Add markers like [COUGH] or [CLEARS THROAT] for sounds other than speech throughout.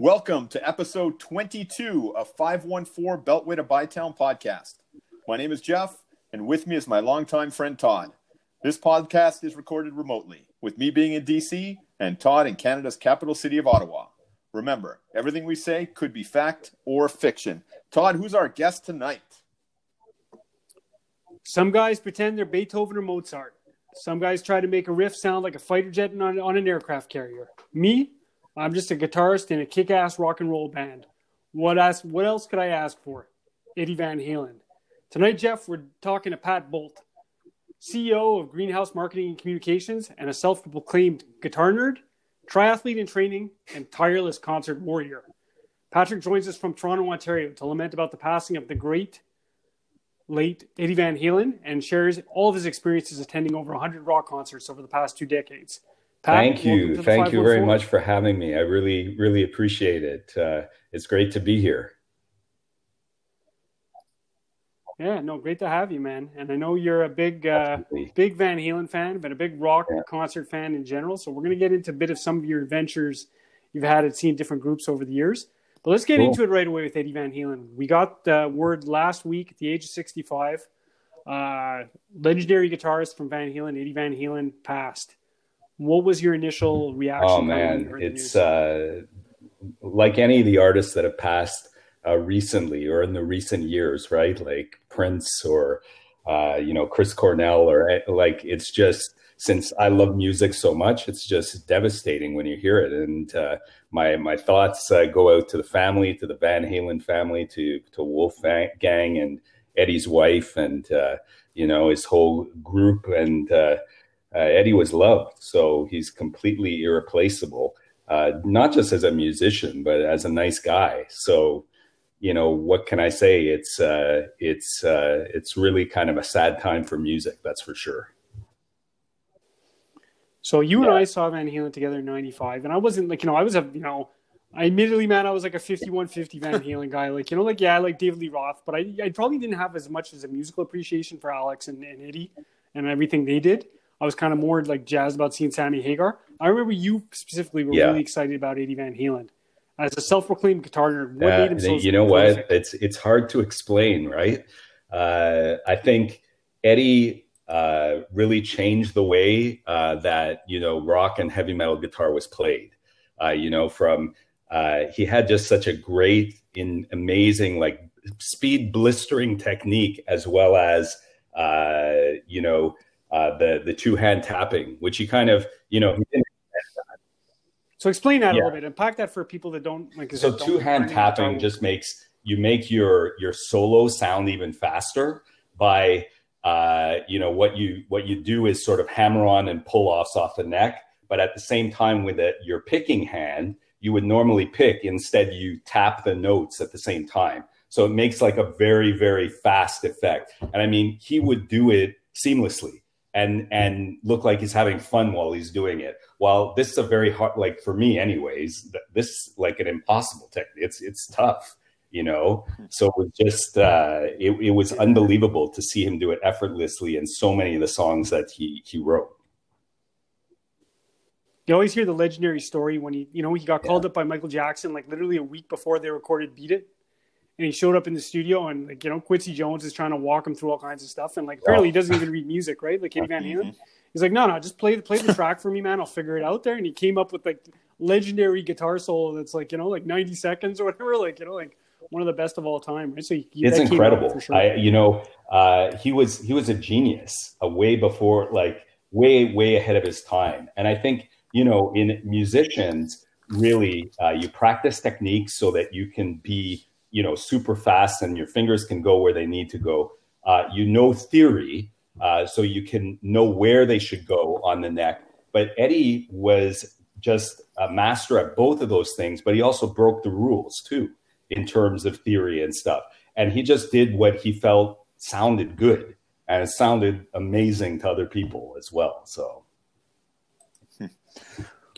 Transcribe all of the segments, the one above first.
Welcome to episode 22 of 514 Beltway to Bytown podcast. My name is Jeff, and with me is my longtime friend Todd. This podcast is recorded remotely, with me being in DC and Todd in Canada's capital city of Ottawa. Remember, everything we say could be fact or fiction. Todd, who's our guest tonight? Some guys pretend they're Beethoven or Mozart. Some guys try to make a riff sound like a fighter jet on, on an aircraft carrier. Me, I'm just a guitarist in a kick-ass rock and roll band. What ask, What else could I ask for? Eddie Van Halen. Tonight, Jeff, we're talking to Pat Bolt, CEO of Greenhouse Marketing and Communications, and a self-proclaimed guitar nerd, triathlete in training, and tireless concert warrior. Patrick joins us from Toronto, Ontario, to lament about the passing of the great late Eddie Van Halen and shares all of his experiences attending over 100 rock concerts over the past two decades. Pat, Thank you. Thank you very much for having me. I really, really appreciate it. Uh, it's great to be here. Yeah, no, great to have you, man. And I know you're a big, uh, big Van Halen fan, but a big rock yeah. concert fan in general. So we're going to get into a bit of some of your adventures you've had at seeing different groups over the years. But let's get cool. into it right away with Eddie Van Halen. We got the word last week at the age of 65. Uh, legendary guitarist from Van Halen, Eddie Van Halen, passed. What was your initial reaction? Oh man, it's uh, like any of the artists that have passed uh, recently or in the recent years, right? Like Prince or uh, you know Chris Cornell, or eh, like it's just since I love music so much, it's just devastating when you hear it. And uh, my my thoughts uh, go out to the family, to the Van Halen family, to to Wolf Gang and Eddie's wife, and uh, you know his whole group. And uh, uh, Eddie was loved, so he's completely irreplaceable. Uh, not just as a musician, but as a nice guy. So you know what can I say? It's it's it's really kind of a sad time for music, that's for sure. So you yeah. and I saw Van Halen together in '95, and I wasn't like you know I was a you know I admittedly man I was like a 5150 Van Halen guy like you know like yeah I like David Lee Roth, but I I probably didn't have as much as a musical appreciation for Alex and, and Eddie and everything they did. I was kind of more like jazzed about seeing Sammy Hagar. I remember you specifically were yeah. really excited about Eddie Van Halen as a self-proclaimed guitar nerd. What made him so? You know what? It's it's hard to explain, right? Uh, I think Eddie uh, really changed the way uh, that you know rock and heavy metal guitar was played. Uh, you know, from uh, he had just such a great, in amazing, like speed blistering technique, as well as uh, you know uh, the the two hand tapping, which he kind of you know. So explain that yeah. a little bit. Unpack that for people that don't like. So two hand tapping just makes you make your your solo sound even faster by uh, you know what you what you do is sort of hammer on and pull offs off the neck but at the same time with it, your picking hand you would normally pick instead you tap the notes at the same time so it makes like a very very fast effect and i mean he would do it seamlessly and and look like he's having fun while he's doing it. While this is a very hard like for me anyways this like an impossible technique. It's it's tough you know? So it was just uh, it, it was unbelievable to see him do it effortlessly in so many of the songs that he he wrote. You always hear the legendary story when he you know he got called yeah. up by michael jackson like literally a week before they recorded beat it and he showed up in the studio and like you know quincy jones is trying to walk him through all kinds of stuff and like apparently he doesn't even read music right like Eddie Van Halen he's like no no just play play the track for me man i'll figure it out there and he came up with like legendary guitar solo that's like you know like 90 seconds or whatever [LAUGHS] like you know like one of the best of all time. Right? So he, it's incredible. Sure. I, you know, uh, he was he was a genius, a way before, like way way ahead of his time. And I think you know, in musicians, really, uh, you practice techniques so that you can be you know super fast and your fingers can go where they need to go. Uh, you know theory, uh, so you can know where they should go on the neck. But Eddie was just a master at both of those things, but he also broke the rules too in terms of theory and stuff. And he just did what he felt sounded good and it sounded amazing to other people as well. So,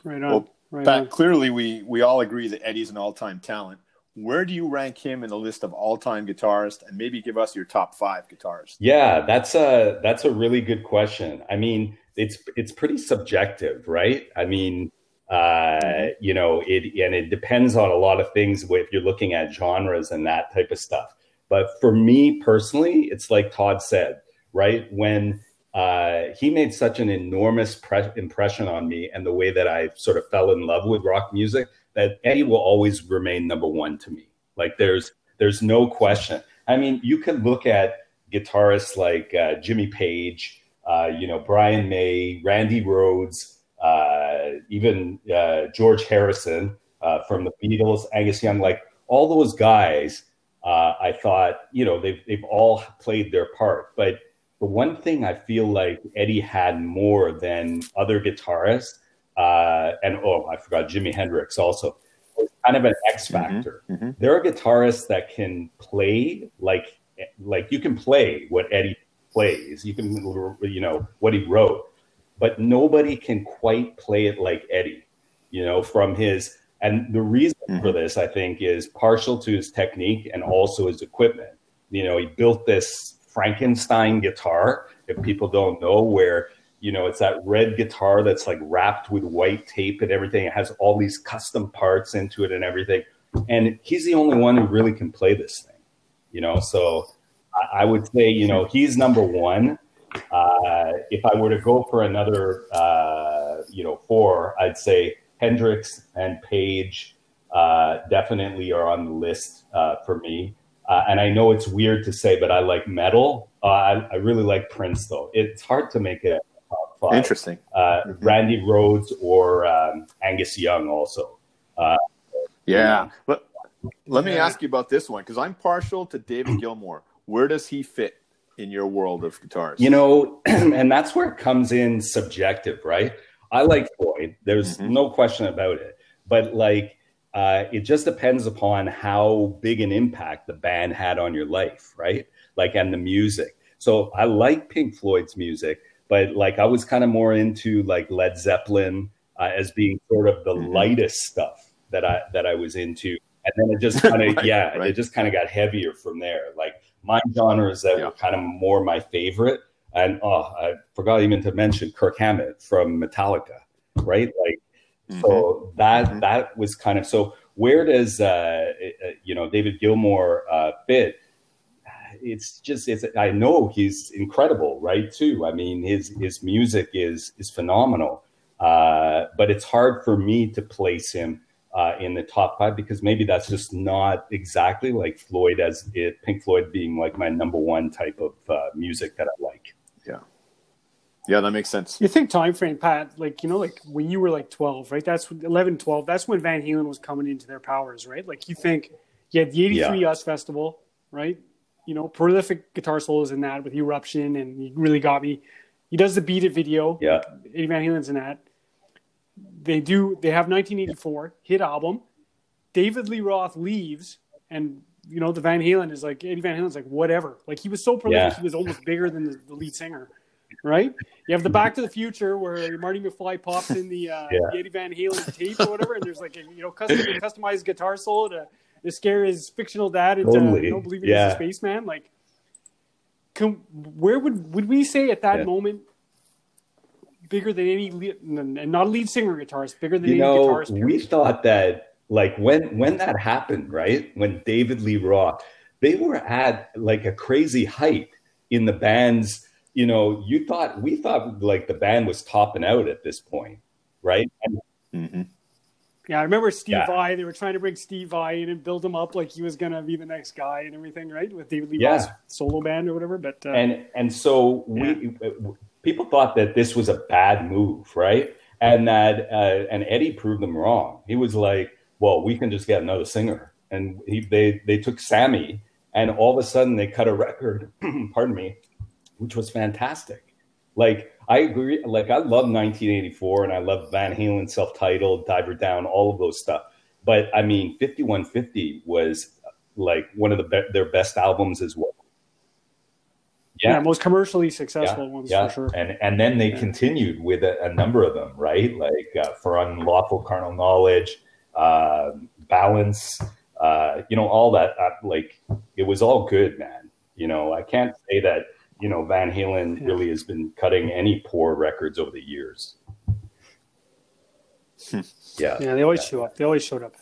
right on. Well, right Pat, on. clearly we we all agree that Eddie's an all-time talent. Where do you rank him in the list of all-time guitarists, and maybe give us your top five guitarists? Yeah, that's a that's a really good question. I mean, it's it's pretty subjective, right? I mean, Uh, you know, it and it depends on a lot of things if you're looking at genres and that type of stuff. But for me personally, it's like Todd said, right? When uh, he made such an enormous pre- impression on me and the way that I sort of fell in love with rock music that Eddie will always remain number one to me. Like there's there's no question. I mean, you can look at guitarists like uh, Jimmy Page, uh, you know, Brian May, Randy Rhoads, uh, even uh, George Harrison uh, from the Beatles, Angus Young, like all those guys. I thought, you know, they've they've all played their part, but the one thing I feel like Eddie had more than other guitarists, uh, and oh, I forgot Jimi Hendrix also, was kind of an X mm-hmm, factor. Mm-hmm, mm-hmm. There are guitarists that can play like like you can play what Eddie plays, you can you know what he wrote, but nobody can quite play it like Eddie. You know, from his and the reason mm-hmm. for this, I think, is partial to his technique and also his equipment. You know, he built this Frankenstein guitar. If people don't know, where you know it's that red guitar that's like wrapped with white tape and everything. It has all these custom parts into it and everything. And he's the only one who really can play this thing. You know, so I, I would say you know he's number one uh, if I were to go for another, uh, you know, four, I'd say Hendrix and Page uh, definitely are on the list uh, for me. Uh, and I know it's weird to say, but I like metal. Uh, I, I, really like Prince, though. It's hard to make it five. Interesting. Mm-hmm. Randy Rhoads or um, Angus Young also. yeah. But let me ask you about this one because I'm partial to David Gilmour. Where does he fit in your world of guitars? You know, [CLEARS THROAT] and that's where it comes in subjective, right? I like Floyd. There's mm-hmm. no question about it. But like, uh, it just depends upon how big an impact the band had on your life, right? Like, and the music. So I like Pink Floyd's music, but like, I was kind of more into like Led Zeppelin uh, as being sort of the mm-hmm. lightest stuff that I that I was into, and then it just [LAUGHS] kind of right, yeah, right. it just kind of got heavier from there. Like my genres that yeah. were kind of more my favorite. And oh, I forgot even to mention Kirk Hammett from Metallica, right? Like, mm-hmm. so that mm-hmm. that was kind of so. Where does uh, uh, you know David Gilmour uh, fit? It's just it's I know he's incredible, right? Too. I mean, his his music is is phenomenal, uh, but it's hard for me to place him uh, in the top five because maybe that's just not exactly like Floyd as it Pink Floyd being like my number one type of uh, music that I like. Yeah. Yeah, that makes sense. You think time frame, Pat, like, you know, like when you were like 12, right? That's 11, 12. That's when Van Halen was coming into their powers, right? Like you think you had the 83 yeah. US Festival, right? You know, prolific guitar solos in that with Eruption and he really got me. He does the Beat It video. Yeah. Eddie Van Halen's in that they do they have 1984 hit album. David Lee Roth leaves, and you know the Van Halen is like Eddie Van Halen's like whatever. Like he was so prolific, yeah. he was almost bigger than the, the, lead singer, right? You have the Back to the Future where Marty McFly pops in the, uh, [LAUGHS] yeah. the Eddie Van Halen tape or whatever, and there's like a you know custom customized guitar solo to, to scare his fictional dad into totally. you know believing yeah. he's a spaceman. Like, can, where would would we say at that moment? bigger than any and not a lead singer guitarist, bigger than you any know, guitarist. Period. We thought that like when when that happened, right? When David Lee Roth, they were at like a crazy height in the band's. You know, you thought we thought like the band was topping out at this point, right? And, mm-hmm. Yeah, I remember Steve yeah. Vai. They were trying to bring Steve Vai in and build him up like he was gonna be the next guy and everything, right? With David Lee yeah. Solo band or whatever. But uh, and and so we yeah people thought that this was a bad move, right? And that uh, and Eddie proved them wrong. He was like, "Well, we can just get another singer," and he, they they took Sammy, and all of a sudden they cut a record. [CLEARS THROAT] pardon me, which was fantastic. Like I agree. Like I love 1984, and I love Van Halen self-titled, Diver Down, all of those stuff. But I mean, 5150 was like one of the be- their best albums as well yeah. yeah. most commercially successful yeah, ones yeah. for sure. And and then they continued with a, a, number of them, right? Like uh, for unlawful carnal knowledge, uh, balance, uh, you know, all that. Uh, like it was all good, man. You know, I can't say that you know Van Halen really has been cutting any poor records over the years. Yeah. Yeah, they always Yeah. show up. They always showed up.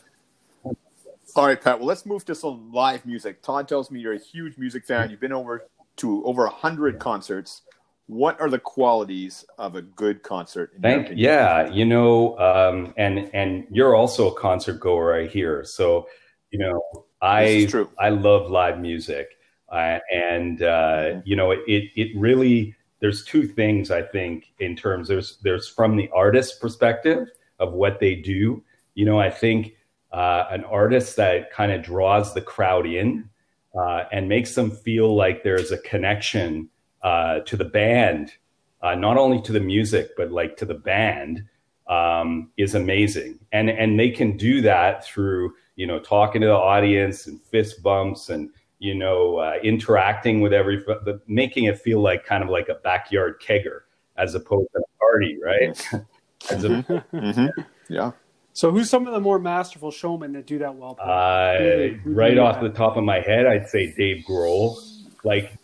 All right, Pat. Well, let's move to some live music. Todd tells me you're a huge music fan. You've been over to over a hundred concerts. What are the qualities of a good concert? In your Thank opinion? yeah, you know, um, and and you're also a concert goer, I hear. So, you know, I true. I love live music, uh, and uh, you know, it it really there's two things I think in terms there's there's from the artist perspective of what they do. You know, I think uh, an artist that kind of draws the crowd in uh, and makes them feel like there's a connection uh, to the band, uh, not only to the music but like to the band, um, is amazing. And and they can do that through you know talking to the audience and fist bumps and you know uh, interacting with every, the, making it feel like kind of like a backyard kegger as opposed to a party, right? [LAUGHS] as a, Mhm. Yeah. So, who's some of the more masterful showmen that do that well? Uh, Who- who right off have? the top of my head, I'd say Dave Grohl. Like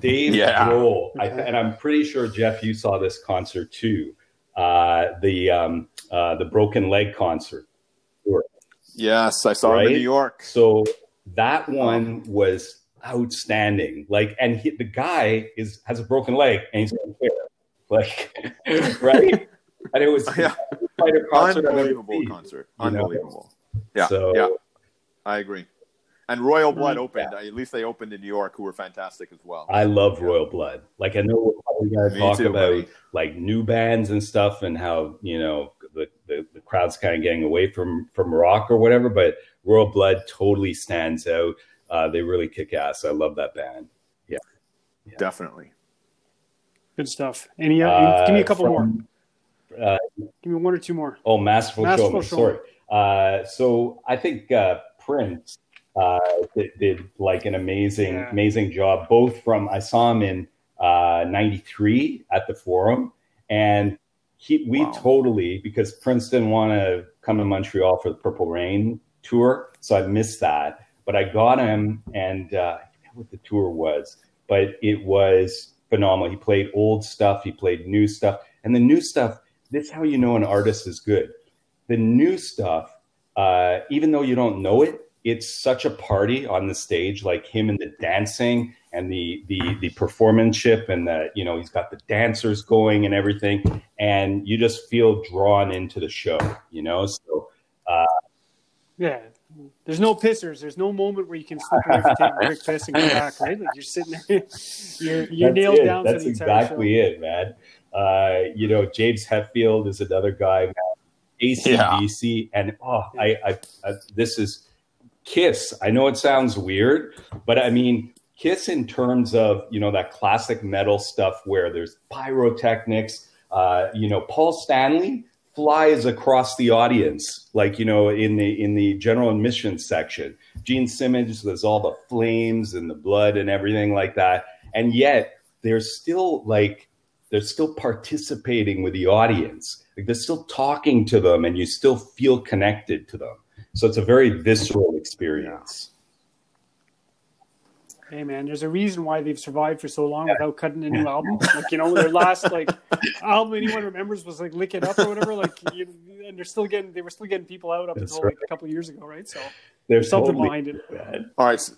Dave Yeah. Grohl, I, Okay. and I'm pretty sure Jeff, you saw this concert too. Uh, the um, uh, the Broken Leg concert. Yes, I saw him Right? in New York. So that one was outstanding. Like, and he, the guy is has a broken leg and he's. Like, [LAUGHS] right? And it was [LAUGHS] Yeah. quite a concert Unbelievable concert. you know? Unbelievable. Yeah. So yeah. I agree. And Royal Blood Mm, opened. At least they opened in New York, who were fantastic as well. I love Royal Blood. Like I know we're probably going to talk too, about buddy. like new bands and stuff and how you know the, the, the crowd's kind of getting away from from rock or whatever, but Royal Blood totally stands out. Uh, they really kick ass. I love that band. Yeah. Definitely. Good stuff. Any? Uh, Uh, give me a couple more. Uh, Give me one or two more. oh, Masterful, Masterful Showman. Sorry. Uh, so I think uh, Prince uh, did, did like an amazing Yeah. amazing job. Both from I saw him in uh, '93 at the Forum, and he we Wow. totally because Prince didn't want to come to Montreal for the Purple Rain tour, so I missed that. But I got him, and uh, what the tour was, but it was phenomenal. He played old stuff, he played new stuff, and the new stuff. This is how you know an artist is good. The new stuff, uh, even though you don't know it, it's such a party on the stage. Like him and the dancing and the the the performanceship, and the you know he's got the dancers going and everything, and you just feel drawn into the show. You know, so Yeah. There's no pissers. There's no moment where you can slip away from taking a quick piss and come [LAUGHS] back, right? Like you're sitting there, [LAUGHS] you're, you're That's nailed it. down That's for the entire exactly it, man. Uh, you know, James Hetfield is another guy. Man. ACDC, and oh, I, I, I, this is Kiss. I know it sounds weird, but I mean Kiss in terms of you know that classic metal stuff where there's pyrotechnics. Uh, you know, Paul Stanley flies across the audience, like you know, in the in the general admission section. Gene Simmons, there's all the flames and the blood and everything like that, and yet they're still like they're still participating with the audience. Like they're still talking to them, and you still feel connected to them. So it's a very visceral experience. Hey man, there's a reason why they've survived for so long without cutting a new album. Like you know, their last like [LAUGHS] album anyone remembers was like "Lick It Up" or whatever. Like, you, and they're still getting they were still getting people out up That's until like a couple of years ago, right? So There's something totally, behind it. man. All right. so-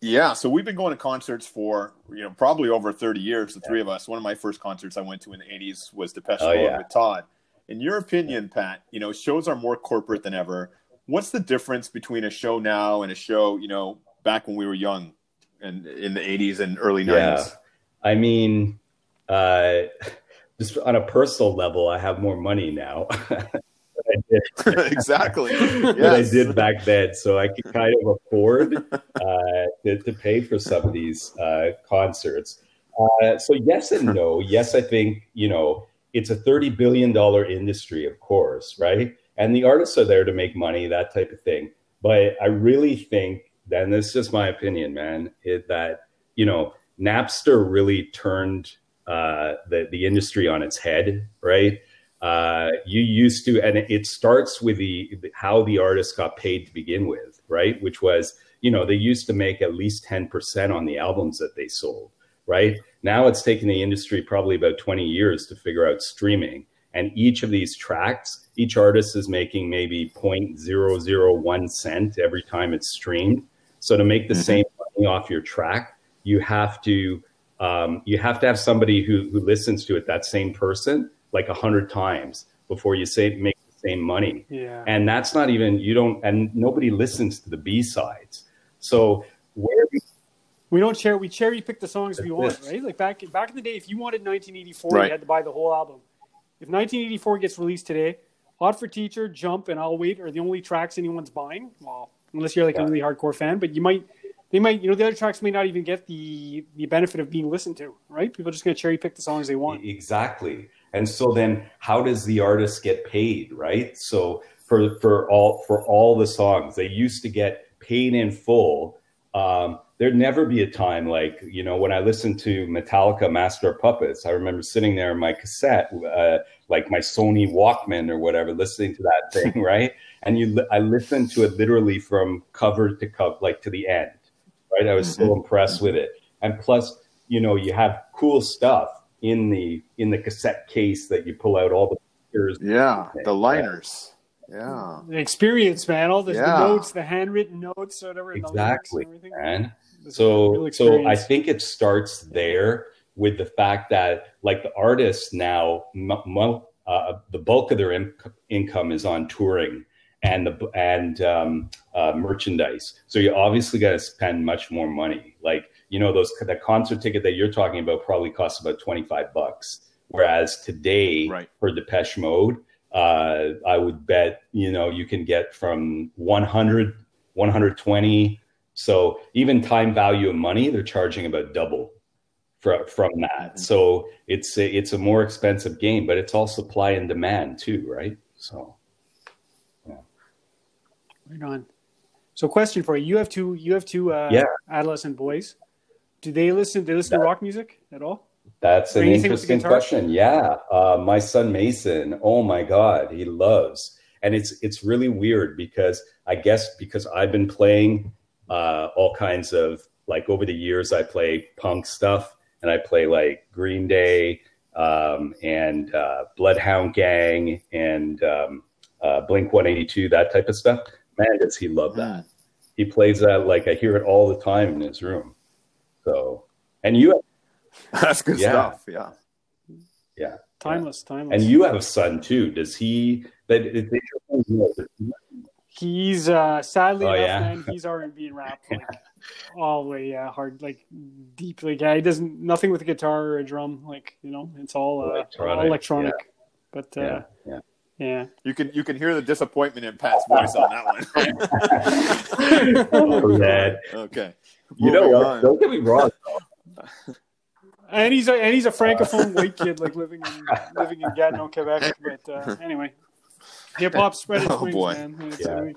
yeah, so we've been going to concerts for you know probably over thirty years. The three of us. One of my first concerts I went to in the '80s was Depeche Oh, Mode yeah. with Todd. In your opinion, Pat, you know shows are more corporate than ever. What's the difference between a show now and a show you know back when we were young, and in the '80s and early '90s? yeah. I mean, uh, just on a personal level, I have more money now. than I did exactly. than I did back then. So I could kind of afford [LAUGHS] uh, to, to pay for some of these uh, concerts. Uh, so yes and no. Yes, I think you know it's a thirty billion dollar industry, of course, right? And the artists are there to make money, that type of thing. But I really think, and this is just my opinion, man, that you know Napster really turned uh, the the industry on its head, right? Uh, you used to, and it starts with the how the artist got paid to begin with, right? Which was, you know, they used to make at least ten percent on the albums that they sold, right? Now it's taken the industry probably about twenty years to figure out streaming, and each of these tracks, each artist is making maybe 0.001 cent every time it's streamed. So to make the mm-hmm. same money off your track, you have to um, you have to have somebody who who listens to it, that same person, like a hundred times before you say make the same money. Yeah. And that's not even you don't and nobody listens to the B sides. So where we don't share we cherry pick the songs we want, right? Like back back in the day, if you wanted 1984, right. you had to buy the whole album. If 1984 gets released today, Hot for Teacher, Jump, and I'll Wait are the only tracks anyone's buying. Well, unless you're like yeah. a really hardcore fan, but you might they might you know the other tracks may not even get the the benefit of being listened to, right? People are just gonna cherry pick the songs they want. Exactly. And so then how does the artist get paid, right? So for for all for all the songs, they used to get paid in full. Um, there'd never be a time like you know when I listened to Metallica Master of Puppets. I remember sitting there in my cassette, uh, like my Sony Walkman or whatever, listening to that thing, [LAUGHS] right? And you, I listened to it literally from cover to cover, like to the end, right? I was so mm-hmm. impressed with it, and plus, you know, you have cool stuff in the in the cassette case that you pull out all the pictures. Yeah, the liners. Yeah, the experience, man. All the, yeah. the notes, the handwritten notes, whatever. Exactly, man. So, so I think it starts there with the fact that, like, the artists now, m- uh, the bulk of their in- income is on touring and the and um, uh, merchandise. So you obviously got to spend much more money. Like, you know, those that concert ticket that you're talking about probably costs about twenty five bucks, whereas today right. for Depeche Mode, uh, I would bet you know you can get from 100, 120 so even time value of money, they're charging about double from from that. Mm-hmm. So it's a, it's a more expensive game, but it's all supply and demand too, right? So. Right on. So question for you: You have two you have two uh, yeah. adolescent boys. Do they listen? Do they listen that, to rock music at all? That's an interesting question. Yeah, uh, my son Mason. Oh my God, he loves, and it's it's really weird because I guess because I've been playing uh, all kinds of like over the years I play punk stuff and I play like Green Day um, and uh, Bloodhound Gang and um, uh, Blink 182, that type of stuff. Man, does he love that. He plays that like I hear it all the time in his room. So, and you have, [LAUGHS] that's good yeah. stuff. Yeah. Yeah. Timeless, timeless. And you have a son too. Does he? That He's uh, sadly oh, enough, yeah? man, he's R and B and rap like all the way uh, hard, like deeply. Yeah, he doesn't nothing with a guitar or a drum. Like you know, it's all uh, electronic. All electronic. Yeah. But uh, yeah, yeah. Yeah. You can you can hear the disappointment in Pat's voice on that one. [LAUGHS] [LAUGHS] oh, man. Okay. You know what? Don't get me wrong. [LAUGHS] and he's a and he's a francophone white kid, like living in living in Gatineau, Quebec. But uh, anyway, Hip hop spread its oh, wings, boy. man. It's yeah.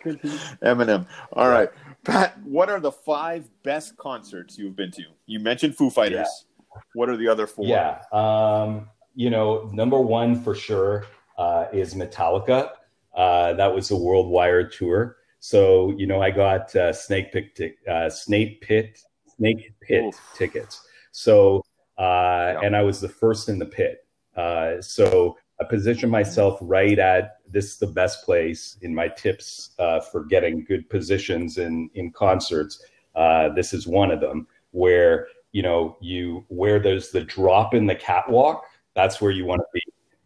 Eminem. All right, Pat. What are the five best concerts you've been to? You mentioned Foo Fighters. Yeah. What are the other four? Yeah. Um, you know, number one for sure uh, is Metallica. Uh, that was a worldwide tour. So you know, I got uh, Snake Pit, uh, Snake Pit, Snake Pit Oof. tickets. So uh, yeah. and I was the first in the pit. Uh, so I positioned myself right at this is the best place in my tips uh, for getting good positions in in concerts. Uh, this is one of them where you know you where there's the drop in the catwalk. That's where you want to be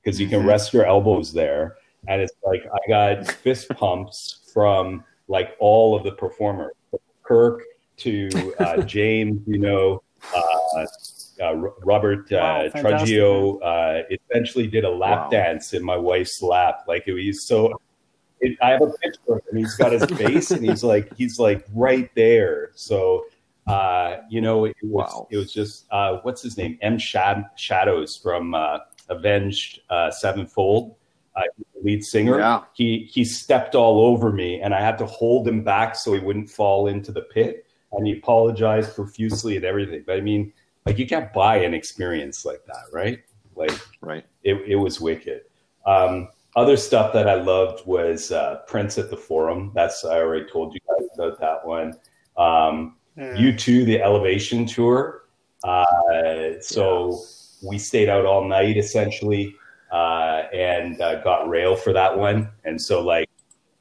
because you can mm-hmm. rest your elbows there, and it's like I got fist [LAUGHS] pumps from like all of the performers, Kirk to uh, [LAUGHS] James, you know. Uh, uh, Robert uh, wow, Trujillo uh, essentially did a lap wow. dance in my wife's lap. Like it was so. It, I have a picture of him. He's got his face, and he's like he's like right there. So uh, you know, it was wow. it was just uh, what's his name? M. Shad- Shadows from uh, Avenged uh, Sevenfold. Uh, lead singer. Yeah. He he stepped all over me, and I had to hold him back so he wouldn't fall into the pit. And he apologized profusely and everything. But I mean, like you can't buy an experience like that, right? Like, right. It, it was wicked. Um, other stuff that I loved was uh, Prince at the Forum. That's I already told you guys about that one. Um, yeah. U2, the Elevation Tour. Uh, so yeah. We stayed out all night essentially. uh, and uh, got rail for that one. And so like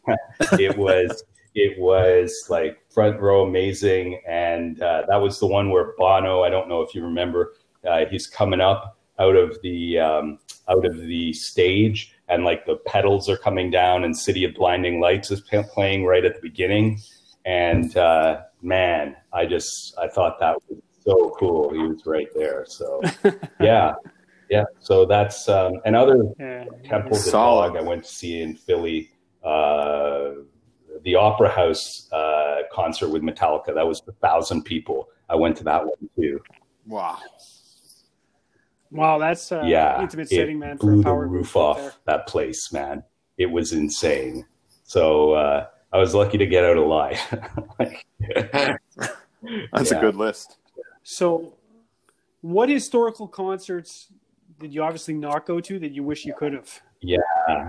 [LAUGHS] it was it was like front row amazing, and uh, that was the one where Bono. I don't know if you remember. Uh, he's coming up out of the um, out of the stage, and like the pedals are coming down, and City of Blinding Lights is playing right at the beginning. And uh, man, I just I thought that was so cool. He was right there. So [LAUGHS] yeah, yeah. So that's um, another yeah, Temple the Dog I went to see in Philly. Uh, the Opera House uh, concert with Metallica. That was a thousand people. I went to that one too. Wow. Wow, that's uh, yeah, intimate setting, man. Blew the roof off there. that place, man. It was insane. So uh, I was lucky to get out alive. [LAUGHS] [LAUGHS] that's yeah. a good list. So, what historical concerts did you obviously not go to that you wish you could have? Yeah,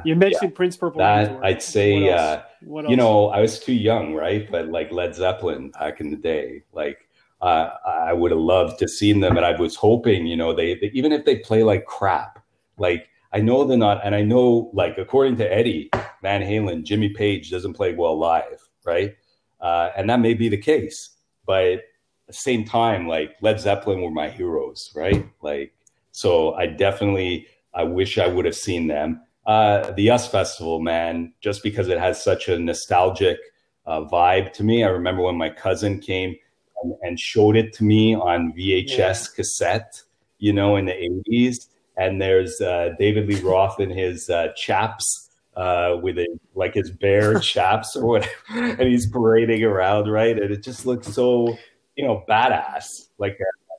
you mentioned yeah. Prince Purple. That I'd say, uh, you know, I was too young, right? But like Led Zeppelin back in the day, like uh, I would have loved to seen them, and I was hoping, you know, they, they even if they play like crap, like I know they're not, and I know, like according to Eddie Van Halen, Jimmy Page doesn't play well live, right? Uh, and that may be the case, but the same time, like Led Zeppelin were my heroes, right? Like, so I definitely, I wish I would have seen them. Uh, the US Festival, man, just because it has such a nostalgic uh, vibe to me. I remember when my cousin came and, and showed it to me on VHS yeah. cassette, you know, in the 80s. And there's uh, David Lee Roth in his uh, chaps uh, with a, like his bare [LAUGHS] chaps or whatever, and he's parading around, right? And it just looks so, you know, badass. Like, uh,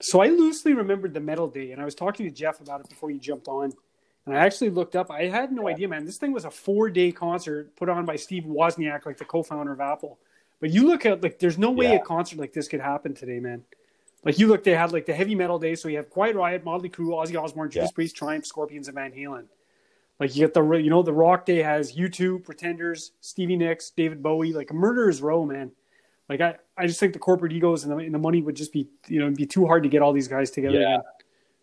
so I loosely remembered the Metal Day, and I was talking to Jeff about it before you jumped on. And I actually looked up. I had no idea, man. This thing was a four-day concert put on by Steve Wozniak, like the co-founder of Apple. But you look at like, there's no way yeah. a concert like this could happen today, man. Like you look, they had like the heavy metal day, so you have Quiet Riot, Motley Crue, Ozzy Osbourne, Judas yeah. Priest, Triumph, Scorpions, and Van Halen. Like you get the you know the Rock Day has U2, Pretenders, Stevie Nicks, David Bowie, like a murderer's row, man. Like I, I just think the corporate egos and the, and the money would just be you know be too hard to get all these guys together yeah.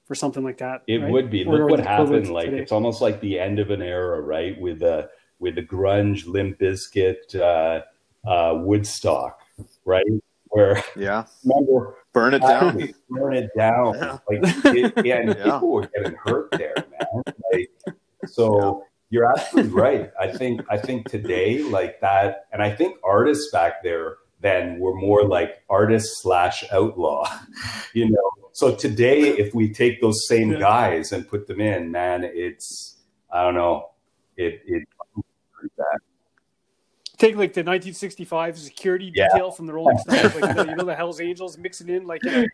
for something like that. It right? would be. Or, Look what happened. Like today. it's almost like the end of an era, right? With the with the grunge, Limp Bizkit, uh, uh, Woodstock, right? Where yeah, [LAUGHS] remember burn it down, burn it down. Yeah. Like it, [LAUGHS] yeah, and yeah. people were getting hurt there, man. Like so. Yeah. You're absolutely right. I think I think today like that, and I think artists back there then were more like artist slash outlaw, [LAUGHS] you know. So today, if we take those same yeah. guys and put them in, man, it's I don't know, it it take like the 1965 security yeah. detail from the Rolling Stones, like you know [LAUGHS] the Hell's Angels, mix it in like in [LAUGHS] a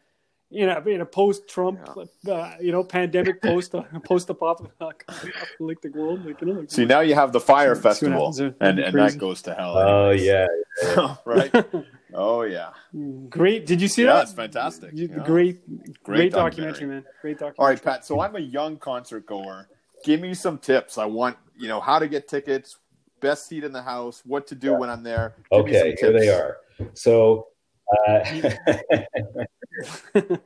in a, in a post Trump, yeah. uh, you know, pandemic post uh, [LAUGHS] post apocalyptic world. Like, you know, like, See, now you have the Fyre Festival, and, and that goes to hell. Oh yeah, yeah. [LAUGHS] right. [LAUGHS] Oh yeah, great. Did you see yeah, that? It's fantastic. You, yeah. Great, great, great documentary. documentary, man. Great documentary. All right, Pat. So I'm a young concert goer. Give me some tips. I want you know how to get tickets, best seat in the house, what to do yeah. when I'm there. Give okay, here they are. So. Uh, [LAUGHS]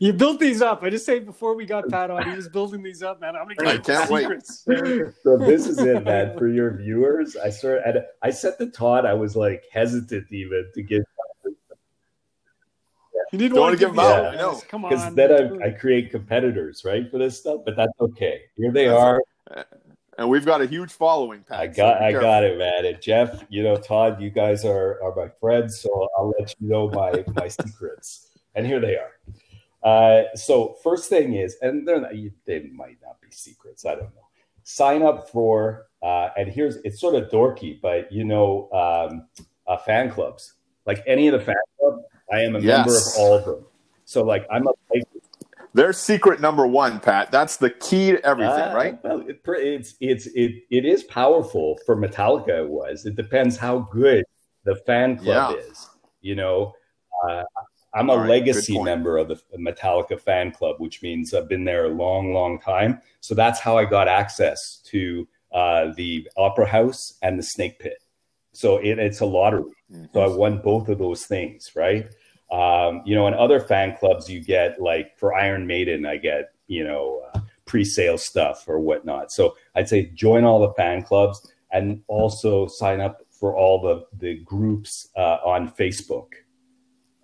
you built these up. I just say before we got Pat on, he was building these up, man. I'm gonna get I can't secrets. wait. so this is it, man. For your viewers, I sort of, I said to Todd, I was like hesitant even to give. You didn't want to give them out. Yeah. Come on. Because then I, I, create competitors, right, for this stuff. But that's okay. Here they that's are. And we've got a huge following, Pat. I got, so I got it, man. And Jeff, you know, Todd, you guys are are my friends, so I'll let you know my my secrets. And here they are. Uh, so first thing is, and they're not, they might not be secrets. I don't know. Sign up for, uh, and here's it's sort of dorky, but you know, um, uh, fan clubs. Like any of the fan clubs, I am a yes. member of all of them. So like I'm a their secret number one, Pat. That's the key to everything, uh, right? Well, it, it's it's it it is powerful for Metallica. It was. It depends how good the fan club yeah. is. You know, uh, I'm a right, legacy member of the Metallica fan club, which means I've been there a long, long time. So that's how I got access to uh, the Opera House and the Snake Pit. So it, it's a lottery. Mm-hmm. So I won both of those things, right? Um, you know, in other fan clubs, you get like for Iron Maiden, I get you know, uh, pre-sale stuff or whatnot. So I'd say join all the fan clubs and also sign up for all the the groups uh, on Facebook.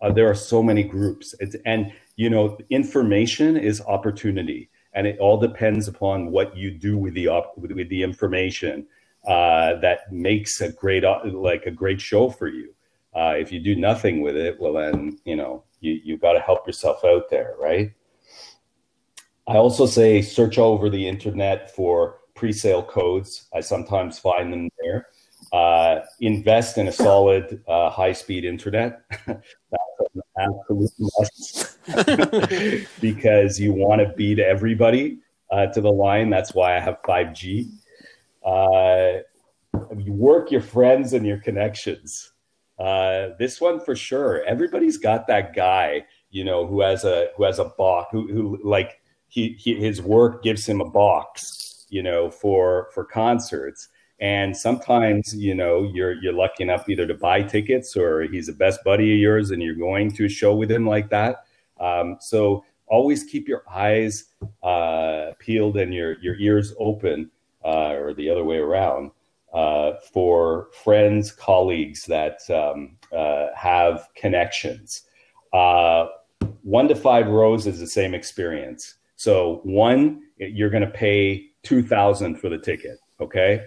Uh, there are so many groups, it's, and you know, information is opportunity, and it all depends upon what you do with the op- with, with the information uh, that makes a great like a great show for you. Uh, if you do nothing with it, well then you know you you've got to help yourself out there, right? I also say search over the internet for pre-sale codes. I sometimes find them there. Uh, invest in a solid uh, high-speed internet. [LAUGHS] That's an absolute must [LAUGHS] because you want to beat everybody uh, to the line. That's why I have 5G. Uh, you work your friends and your connections. Uh, this one for sure. Everybody's got that guy, you know, who has a who has a box, who who like he, he his work gives him a box, you know, for for concerts. And sometimes, you know, you're you're lucky enough either to buy tickets or he's a best buddy of yours, and you're going to a show with him like that. Um, so always keep your eyes uh, peeled and your your ears open, uh, or the other way around, uh, for friends, colleagues that um, uh, have connections. Uh, one to five rows is the same experience. So one, you're going to pay two thousand for the ticket. Okay.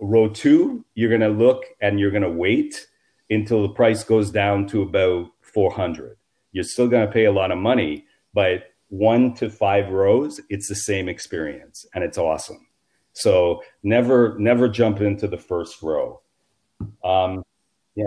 Row two, you're going to look and you're going to wait until the price goes down to about four hundred. You're still going to pay a lot of money, but one to five rows, it's the same experience, and it's awesome. So never never jump into the first row. Um, yeah,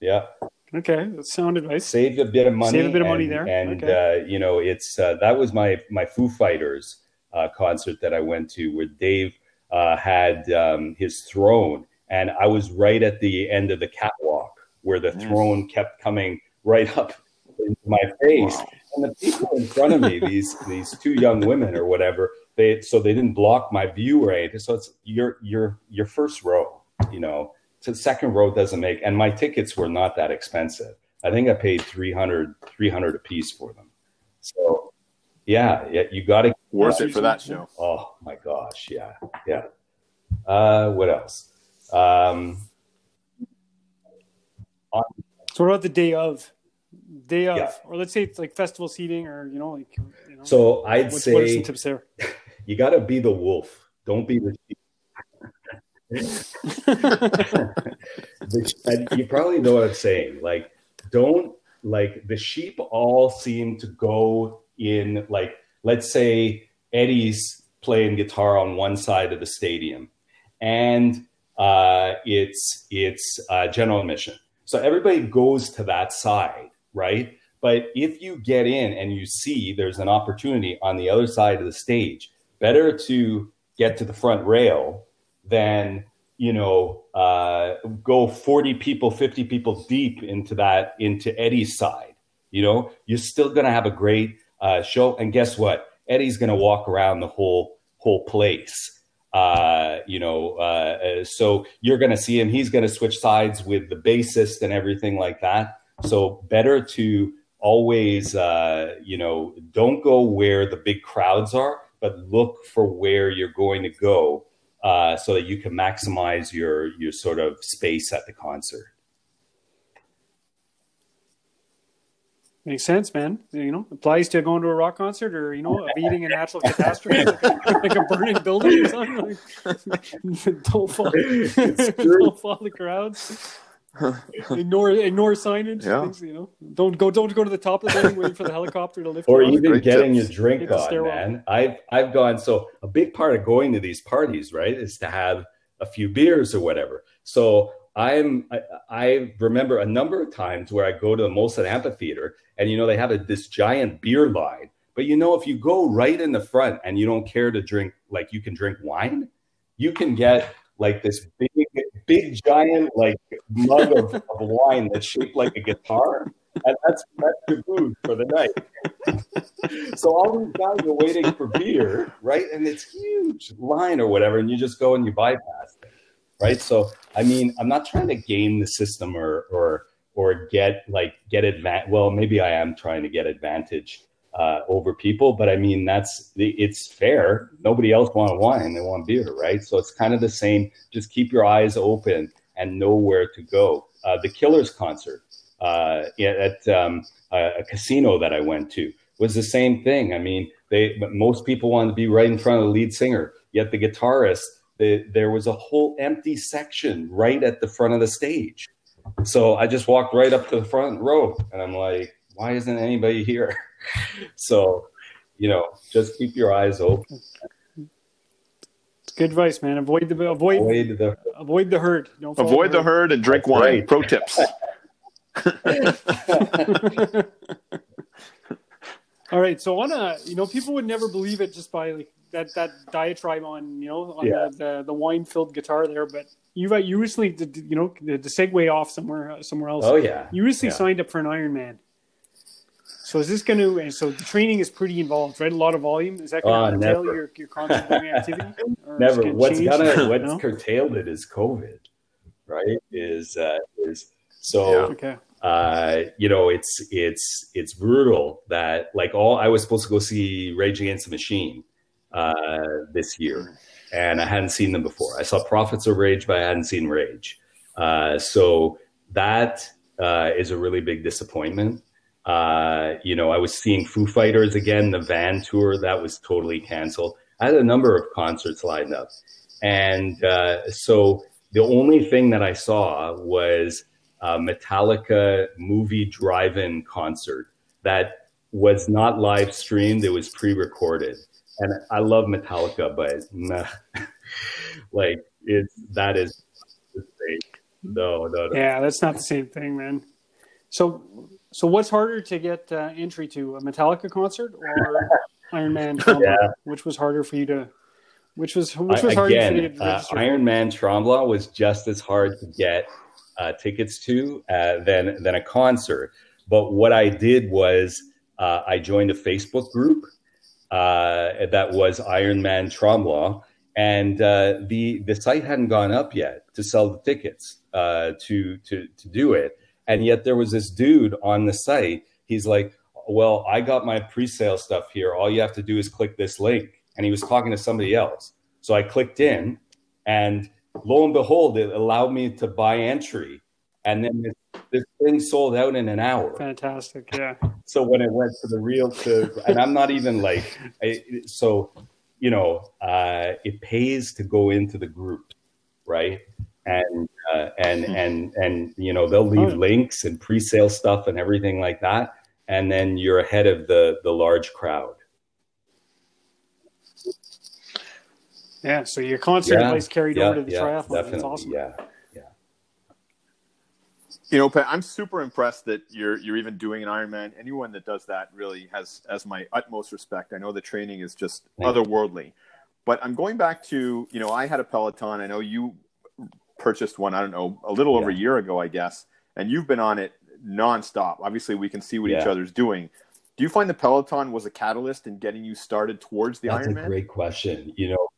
yeah. Okay, that's sound advice. Save a bit of money. Save a bit of and, money there. and Okay. uh, you know it's uh, that was my my Foo Fighters uh, concert that I went to where Dave uh, had um, his throne, and I was right at the end of the catwalk where the throne kept coming right up into my face, Wow. and the people in front of me, these these two young women or whatever, they so they didn't block my view or anything. So it's your your your first row, you know. So the second row doesn't make, and my tickets were not that expensive. I think I paid 300, 300 a piece for them. So yeah, yeah, you got to Worth it for that show. Oh my gosh, yeah, yeah. Uh, what else? Um, So what about the day of? Day of, Yeah. or let's say it's like festival seating, or you know, like you know. so I'd what's, what are say some tips there? [LAUGHS] you got to be the wolf. Don't be the sheep. [LAUGHS] You probably know what I'm saying. Like, don't like the sheep all seem to go in like let's say Eddie's playing guitar on one side of the stadium, and uh, it's it's uh, general admission. So everybody goes to that side, right? But if you get in and you see there's an opportunity on the other side of the stage, better to get to the front rail than you know uh, go 40 people 50 people deep into that into eddie's side you know? You're still to have a great uh, show. And guess what? Eddie's to walk around the whole whole place uh, you know uh, uh, so you're to see him. He's to switch sides with the bassist and everything like that. So better to always uh, you know don't go where the big crowds are but look for where you're going to go uh, so that you can maximize your your sort of space at the concert. Makes sense, man. You know, applies to going to a rock concert or you know, evading a natural catastrophe like a, like a burning building or something. Like, [LAUGHS] don't fall, [LAUGHS] don't follow the crowds. [LAUGHS] ignore ignore signage. Yeah. Things, you know, don't go don't go to the top of the building waiting for the helicopter to lift. Or you even getting tips. your drink on, man. I've I've gone so a big part of going to these parties, right, is to have a few beers or whatever. So I'm I, I remember a number of times where I go to the Molson Amphitheater and you know they have a, this giant beer line. But you know, if you go right in the front and you don't care to drink, like you can drink wine, you can get like this big, big giant like mug of, of wine that's shaped like a guitar, and that's that's your food for the night. so all these guys are waiting for beer, right? And it's huge line or whatever, and you just go and you bypass it, right? So I mean, I'm not trying to game the system or or or get like get advantage. Well, maybe I am trying to get advantage uh, over people. But I mean, that's it's fair. Nobody else want wine; they want beer, right? So it's kind of the same. Just keep your eyes open and know where to go. Uh, the Killers concert uh, at um, a casino that I went to was the same thing. I mean, they most people wanted to be right in front of the lead singer, yet the guitarist. The, there was a whole empty section right at the front of the stage. So I just walked right up to the front row and I'm like, why isn't anybody here? [LAUGHS] so, you know, just keep your eyes open. It's good advice, man. Avoid the avoid, avoid the avoid the herd. Don't avoid the herd. herd and drink That's wine. Right. Pro tips. [LAUGHS] [LAUGHS] All right, so on a you know people would never believe it just by like that that diatribe on you know on yeah. the, the, the wine filled guitar there, but you you recently did, you know the, the segue off somewhere somewhere else. Oh yeah, you recently yeah. signed up for an Ironman. So is this going to? And so the training is pretty involved, right? A lot of volume. Is that going to uh, curtail your your constant activity? [LAUGHS] never. What's gonna what's [LAUGHS] no? curtailed it is COVID, right? Is uh, is so. Yeah. Okay. Uh, you know, it's it's it's brutal that like all I was supposed to go see Rage Against the Machine uh, this year, and I hadn't seen them before. I saw Prophets of Rage, but I hadn't seen Rage. Uh, so that uh, is a really big disappointment. Uh, you know, I was seeing Foo Fighters again, the van tour that was totally canceled. I had a number of concerts lined up, and uh, so the only thing that I saw was a Metallica movie drive-in concert that was not live streamed; it was pre-recorded. And I love Metallica, but nah, [LAUGHS] like it's that is no, no, no. Yeah, that's not the same thing, man. So so what's harder to get uh, entry to a Metallica concert or [LAUGHS] Iron Man? yeah. Which was harder for you to? Which was which was harder for you to uh, Iron Man Tremblant was just as hard to get uh, tickets to uh, than than a concert. But what I did was uh, I joined a Facebook group uh, that was Iron Man Tremblant, and the the site hadn't gone up yet to sell the tickets to to to do it. And yet there was this dude on the site. He's like, well, I got my pre-sale stuff here. All you have to do is click this link. And he was talking to somebody else. So I clicked in and lo and behold, it allowed me to buy entry. And then this, this thing sold out in an hour. Fantastic. Yeah. so when it went to the real to, and I'm not even like, I, so, you know, uh, it pays to go into the group, right? And uh, and hmm. and and you know they'll leave links and pre-sale stuff and everything like that and then you're ahead of the the large crowd. Yeah so your concert yeah, place carried yeah, over to the yeah, triathlon. Definitely, that's awesome. Yeah yeah. You know Pat, i'm super impressed that you're you're even doing an ironman. Anyone that does that really has has my utmost respect. I know the training is just Thank otherworldly. You. but i'm going back to you know i had a peloton. I know you purchased one, I don't know, a little yeah. over a year ago, I guess, and you've been on it nonstop. Obviously, we can see what yeah. each other's doing. Do you find the Peloton was a catalyst in getting you started towards the That's Ironman? That's a great question. You know,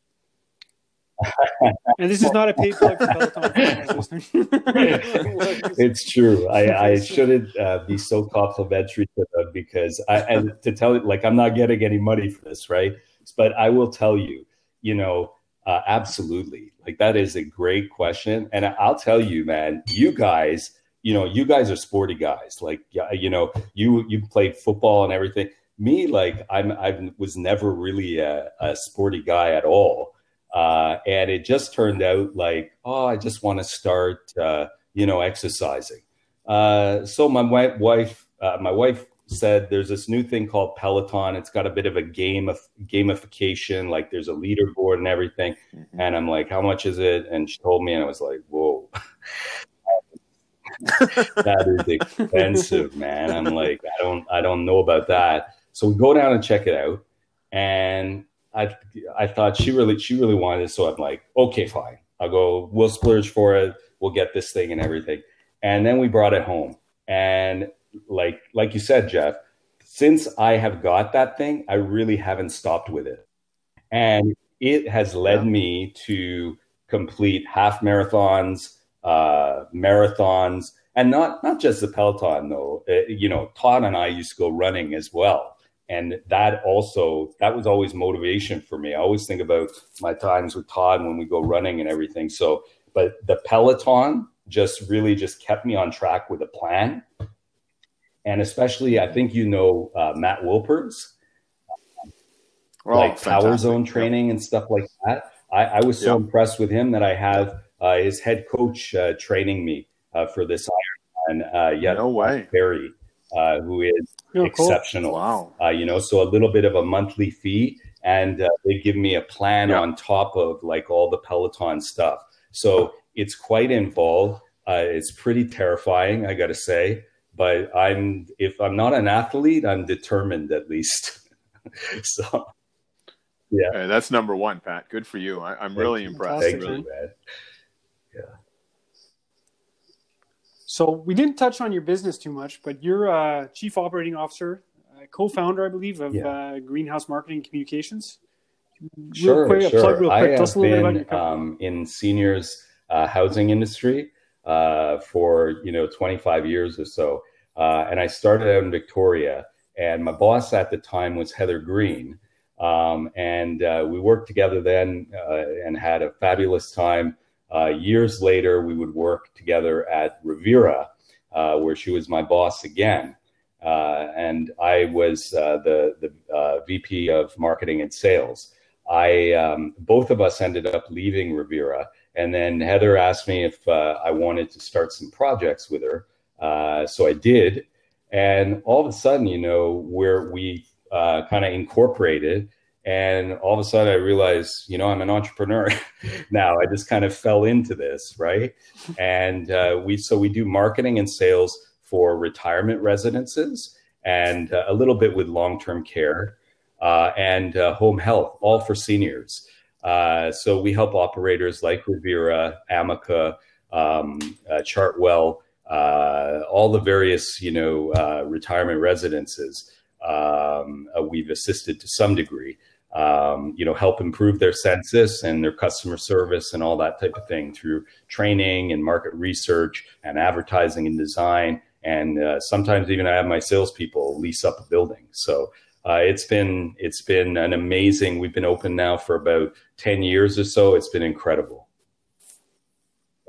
and this is not a paid plug for Peloton. [LAUGHS] [LAUGHS] it's true. I, I shouldn't uh, be so complimentary to them because I and to tell it like I'm not getting any money for this, right? But I will tell you, you know, uh, absolutely. Like that is a great question. And I'll tell you, man, you guys, you know, you guys are sporty guys. Like, you know, you, you played football and everything. Me, like I'm, I was never really a, a sporty guy at all. Uh, and it just turned out like, oh, I just want to start, uh, you know, exercising. Uh, so my wife, uh, my wife said there's this new thing called Peloton. It's got a bit of a game of gamification, like there's a leaderboard and everything. Mm-hmm. And I'm like, how much is it? And she told me, and I was like, whoa. [LAUGHS] that is expensive, man. I'm like, I don't, I don't know about that. So we go down and check it out, and I, I thought she really, she really wanted it. So I'm like, okay, fine. I'll go. We'll splurge for it. We'll get this thing and everything. And then we brought it home, and like like you said, Jeff, since I have got that thing, I really haven't stopped with it. And it has led yeah. me to complete half marathons, uh, marathons, and not not just the Peloton though. Uh, you know, Todd and I used to go running as well. and that also that was always motivation for me. I always think about my times with Todd when we go running and everything. So, but the Peloton just really just kept me on track with a plan, and especially I think you know uh, Matt Wilpers, oh, like fantastic. Power Zone training and stuff like that. I, I was so yep. impressed with him that I have uh, his head coach uh, training me uh, for this Ironman. Uh, yeah, no way, Barry, uh, who is oh, exceptional. Cool. Wow, uh, you know, so a little bit of a monthly fee, and uh, they give me a plan on top of like all the Peloton stuff. So it's quite involved. it's pretty terrifying, I got to say. But I'm if I'm not an athlete, I'm determined at least. [LAUGHS] so yeah, hey, that's number one, Pat. Good for you. I, am really impressed. Thank really. you, man. Yeah. So we didn't touch on your business too much, but you're a chief operating officer, co-founder, I believe, of yeah. uh, Greenhouse Marketing Communications. Sure, quick, sure. Plug real quick. I have been um, in seniors uh, housing industry uh, for you know 25 years or so, uh, and I started out in Victoria. And my boss at the time was Heather Green, um, and uh, we worked together then uh, and had a fabulous time. Uh, years later, we would work together at Revera, uh, where she was my boss again. And I was the, the VP of marketing and sales. I um, both of us ended up leaving Revera, and then Heather asked me if I wanted to start some projects with her. so I did, and all of a sudden, you know, where we uh, kind of incorporated. And all of a sudden, I realized, you know, I'm an entrepreneur [LAUGHS] now. I just kind of fell into this, right? And uh, we so we do marketing and sales for retirement residences and uh, a little bit with long-term care uh, and uh, home health, all for seniors. Uh, so we help operators like Revera, Amica, um, Chartwell, all the various, you know, retirement residences um, uh, we've assisted to some degree. Um, you know, help improve their census and their customer service and all that type of thing through training and market research and advertising and design. And uh, sometimes even I have my salespeople lease up a building. So uh, it's been it's been an amazing. We've been open now for about ten years or so. It's been incredible.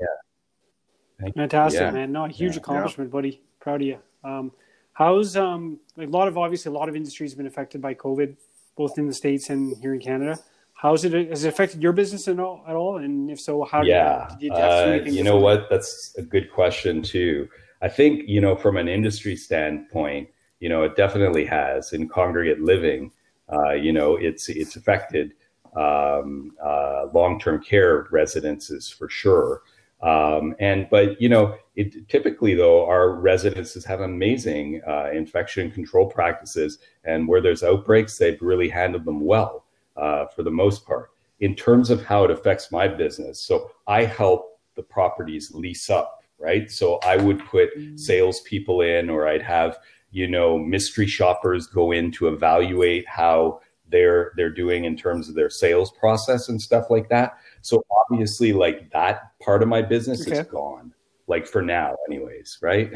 Yeah, fantastic, yeah. man. No, a huge yeah. accomplishment, buddy. Proud of you. Um, How's um a lot of obviously a lot of industries have been affected by COVID, both in the states and here in Canada. How's it has it affected your business at all? At all? And if so, how? Yeah, did you, did you, uh, you know what? That's a good question too. I think you know from an industry standpoint, you know it definitely has in congregate living. Uh, you know it's it's affected um, uh, long term care residences for sure. Um, and but you know, it, typically though, our residences have amazing uh, infection control practices, and where there's outbreaks, they've really handled them well uh, for the most part. In terms of how it affects my business, so I help the properties lease up, right? So I would put mm. salespeople in, or I'd have you know mystery shoppers go in to evaluate how they're they're doing in terms of their sales process and stuff like that. So obviously, like that part of my business okay. is gone, like for now, anyways, right?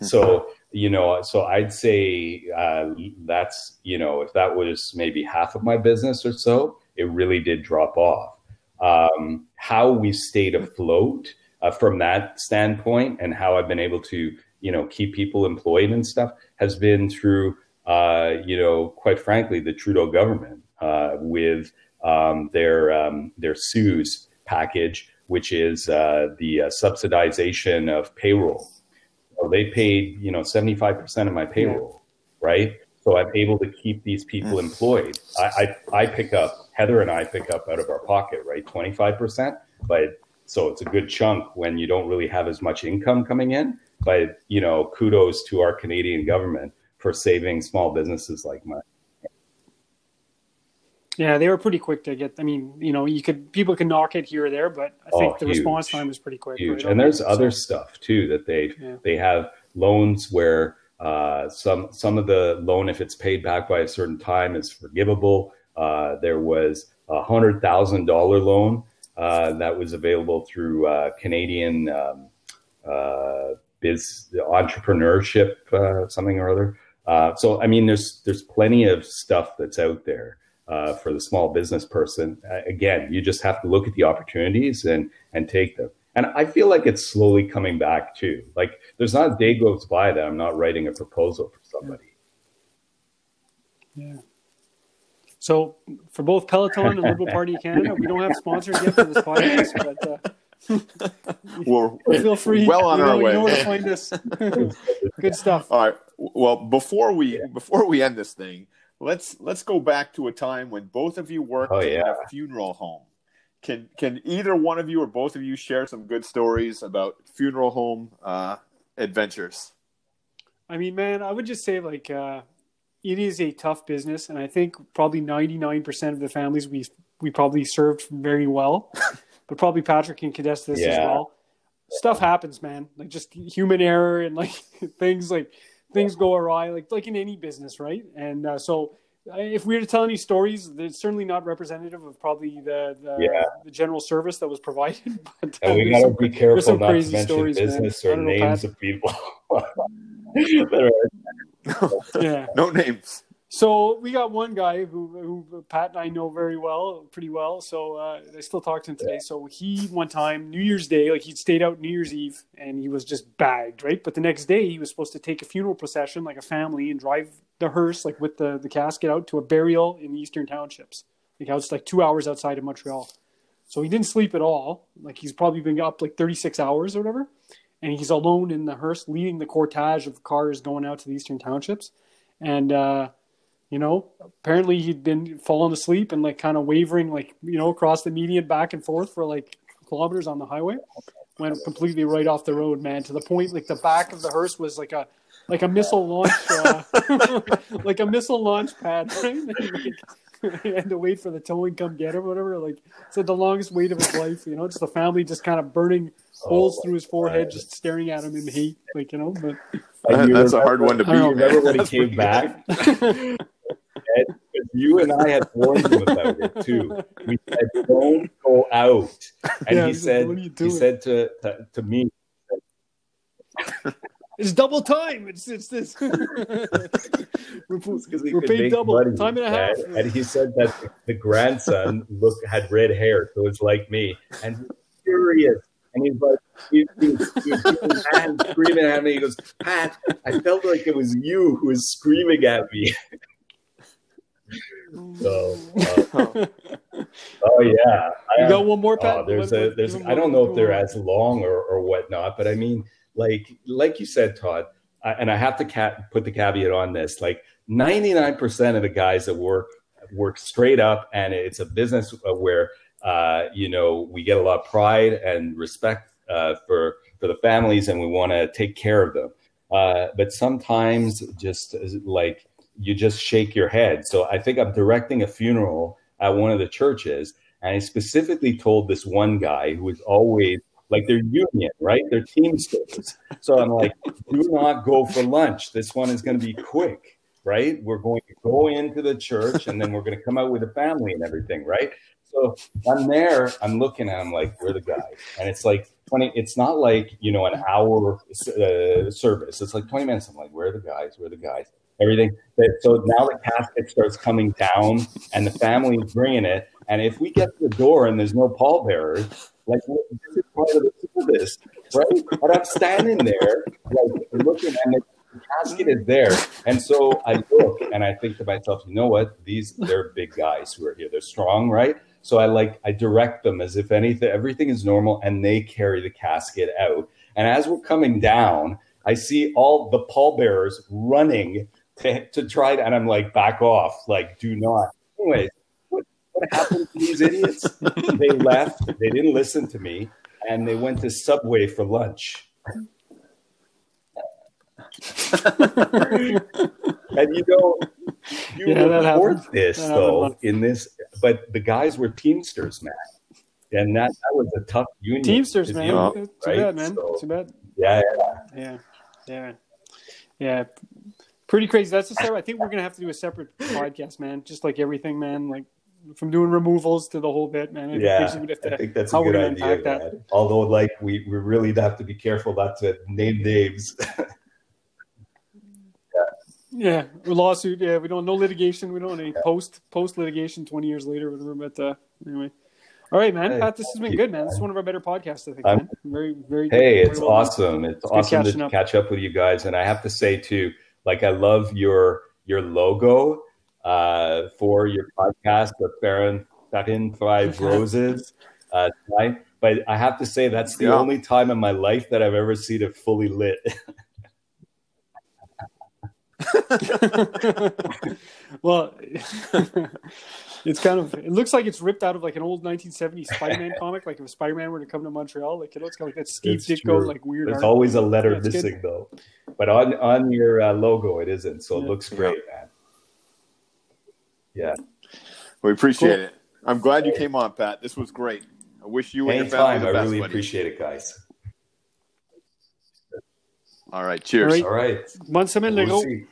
so you know, so I'd say uh, that's you know, if that was maybe half of my business or so, it really did drop off. Um, how we stayed afloat uh, from that standpoint, and how I've been able to you know keep people employed and stuff has been through uh, you know, quite frankly, the Trudeau government uh, with um, their um, their CEWS package, which is uh, the uh, subsidization of payroll. So they paid, you know, seventy five percent of my payroll, right? So I'm able to keep these people employed. I, I, I pick up Heather and I pick up out of our pocket, right, twenty five percent, but so it's a good chunk when you don't really have as much income coming in. But you know, kudos to our Canadian government for saving small businesses like mine. Yeah, they were pretty quick to get. I mean, you know, you could people can knock it here or there, but I think oh, the huge, response time was pretty quick. Huge. Right and there's other stuff too that they yeah. they have loans where uh, some some of the loan, if it's paid back by a certain time, is forgivable. Uh, there was a hundred thousand dollar loan uh, that was available through uh, Canadian um, uh, biz entrepreneurship, uh, something or other Uh, so I mean, there's there's plenty of stuff that's out there uh, for the small business person. Again, you just have to look at the opportunities and and take them. And I feel like it's slowly coming back too. Like there's not a day goes by that I'm not writing a proposal for somebody. Yeah. So for both Peloton and Liberal Party Canada, we don't have sponsors yet for this podcast, but uh, [LAUGHS] We're feel free. well on you our know, way. You know where to find us. [LAUGHS] Good stuff. All right. Well, before we before we end this thing, let's let's go back to a time when both of you worked Oh, in yeah. a funeral home. Can can either one of you or both of you share some good stories about funeral home uh, adventures? I mean, man, I would just say like uh, it is a tough business, and I think probably ninety nine percent of the families we we probably served very well, [LAUGHS] but probably Patrick can contest this as well. Stuff happens, man. Like just human error and like [LAUGHS] things like things go awry, like like in any business, right? And uh, so. uh, If we were to tell any stories, it's certainly not representative of probably the the, Yeah. the general service that was provided. [LAUGHS] But, uh, And we gotta some- be careful some not to mention stories, business I or don't know, names of people. [LAUGHS] Yeah. No names. So we got one guy who, who Pat and I know very well, pretty well. So uh, I still talk to him today. So he one time New Year's Day, like he'd stayed out New Year's Eve, and he was just bagged, right? But the next day he was supposed to take a funeral procession, like a family, and drive the hearse, like with the the casket, out to a burial in the Eastern Townships. Like was like two hours outside of Montreal. So he didn't sleep at all. Like he's probably been up like 36 hours or whatever. And he's alone in the hearse leading the cortege of cars going out to the Eastern Townships. And, uh, you know, apparently he'd been falling asleep and like kind of wavering, like, you know, across the median back and forth for like kilometers on the highway. Went completely right off the road, man, to the point like the back of the hearse was like a, like a missile launch, uh, [LAUGHS] like a missile launch pad, right? [LAUGHS] like, he had to wait for the towing come get him, whatever. Like, it's like the longest wait of his life, you know. Just the family just kind of burning holes through his forehead, God. just staring at him in hate, like you know. But And you That's a hard one to I beat. You remember man. when he came back? [LAUGHS] You and I had warned him about it too. We said, "Don't go out," and Yeah, he he's said, "What are you "He doing?" said to, to to me, it's double time. It's it's this. we're because we're paid double money, time and a half. man. And he said that the grandson looked had red hair, so it's like me, and he's furious. And he's like, he, he, he, he was mad and screaming at me. He goes, Pat, I felt like it was you who was screaming at me. So, uh, [LAUGHS] oh yeah, You I- got one more, Pat? Oh, there's a there's I don't know if they're as long or, or whatnot, but I mean, like like you said, Todd, I, and I have to ca- put the caveat on this. Like 99% of the guys that work work straight up, and it's a business uh, where uh, you know we get a lot of pride and respect uh, for for the families, and we want to take care of them. Uh, but sometimes, just like you just shake your head. So I think I'm directing a funeral at one of the churches, and I specifically told this one guy who was always like their union, right? Their teamsters. So I'm like, do not go for lunch. This one is going to be quick, right? We're going to go into the church and then we're going to come out with a family and everything, right? So I'm there, I'm looking at him like, we're the guys. And it's like 20, it's not like, you know, an hour uh, service. It's like 20 minutes. I'm like, where are the guys, Where are the guys. Everything. So now the casket starts coming down and the family is bringing it. And if we get to the door and there's no pallbearers, like this is part of the service, right? But I'm standing there, like looking, and the casket is there, and so I look and I think to myself, you know what? These they're big guys who are here. They're strong, right? So I like I direct them as if anything, everything is normal, and they carry the casket out. And as we're coming down, I see all the pallbearers running to, to try to, and I'm like, back off, like do not. Anyways, what, what happened to these idiots? they left. They didn't listen to me, and they went to Subway for lunch. [LAUGHS] and you know, you Yeah, report this That though in this, but the guys were Teamsters, man, and that that was a tough union. Teamsters, man. Yeah. Too right? bad, man. So- Too bad. Yeah, yeah. Yeah, yeah, yeah. Pretty crazy. That's a separate. I think we're gonna have to do a separate podcast, man. Just like everything, man. Like from doing removals to the whole bit, man. I think Yeah, basically to- I think that's a how we're good idea. that. Although, like, we, we really have to be careful not to name names. [LAUGHS] Yeah, yeah, lawsuit. Yeah, we don't no litigation. We don't want any post post litigation. Twenty years later, whatever. But uh, anyway, all right, man. Hey, Pat, this has been good, man. This is one of our better podcasts. I think. I'm- man. Very, very. Hey, it's well awesome. It's, It's awesome to up. catch up with you guys. And I have to say too, like I love your your logo uh, for your podcast, the Baron Baron Five [LAUGHS] Roses. Uh, but I have to say that's the Yeah. only time in my life that I've ever seen it fully lit. [LAUGHS] [LAUGHS] well, it's kind of. It looks like it's ripped out of like an old 1970s Spider-Man [LAUGHS] comic. Like if Spider-Man were to come to Montreal, like you know, it's got like that Steve It's Ditko true. like weird. There's art. always a letter Yeah, it's good. missing though. But on on your uh, logo, it isn't. So it looks great, man. Yeah. We appreciate Cool. it. I'm glad you came on, Pat. This was great. I wish you and your family Anytime. the I best. really buddy. appreciate it, guys. All right. Cheers. All right. All right. One semaine We'll see.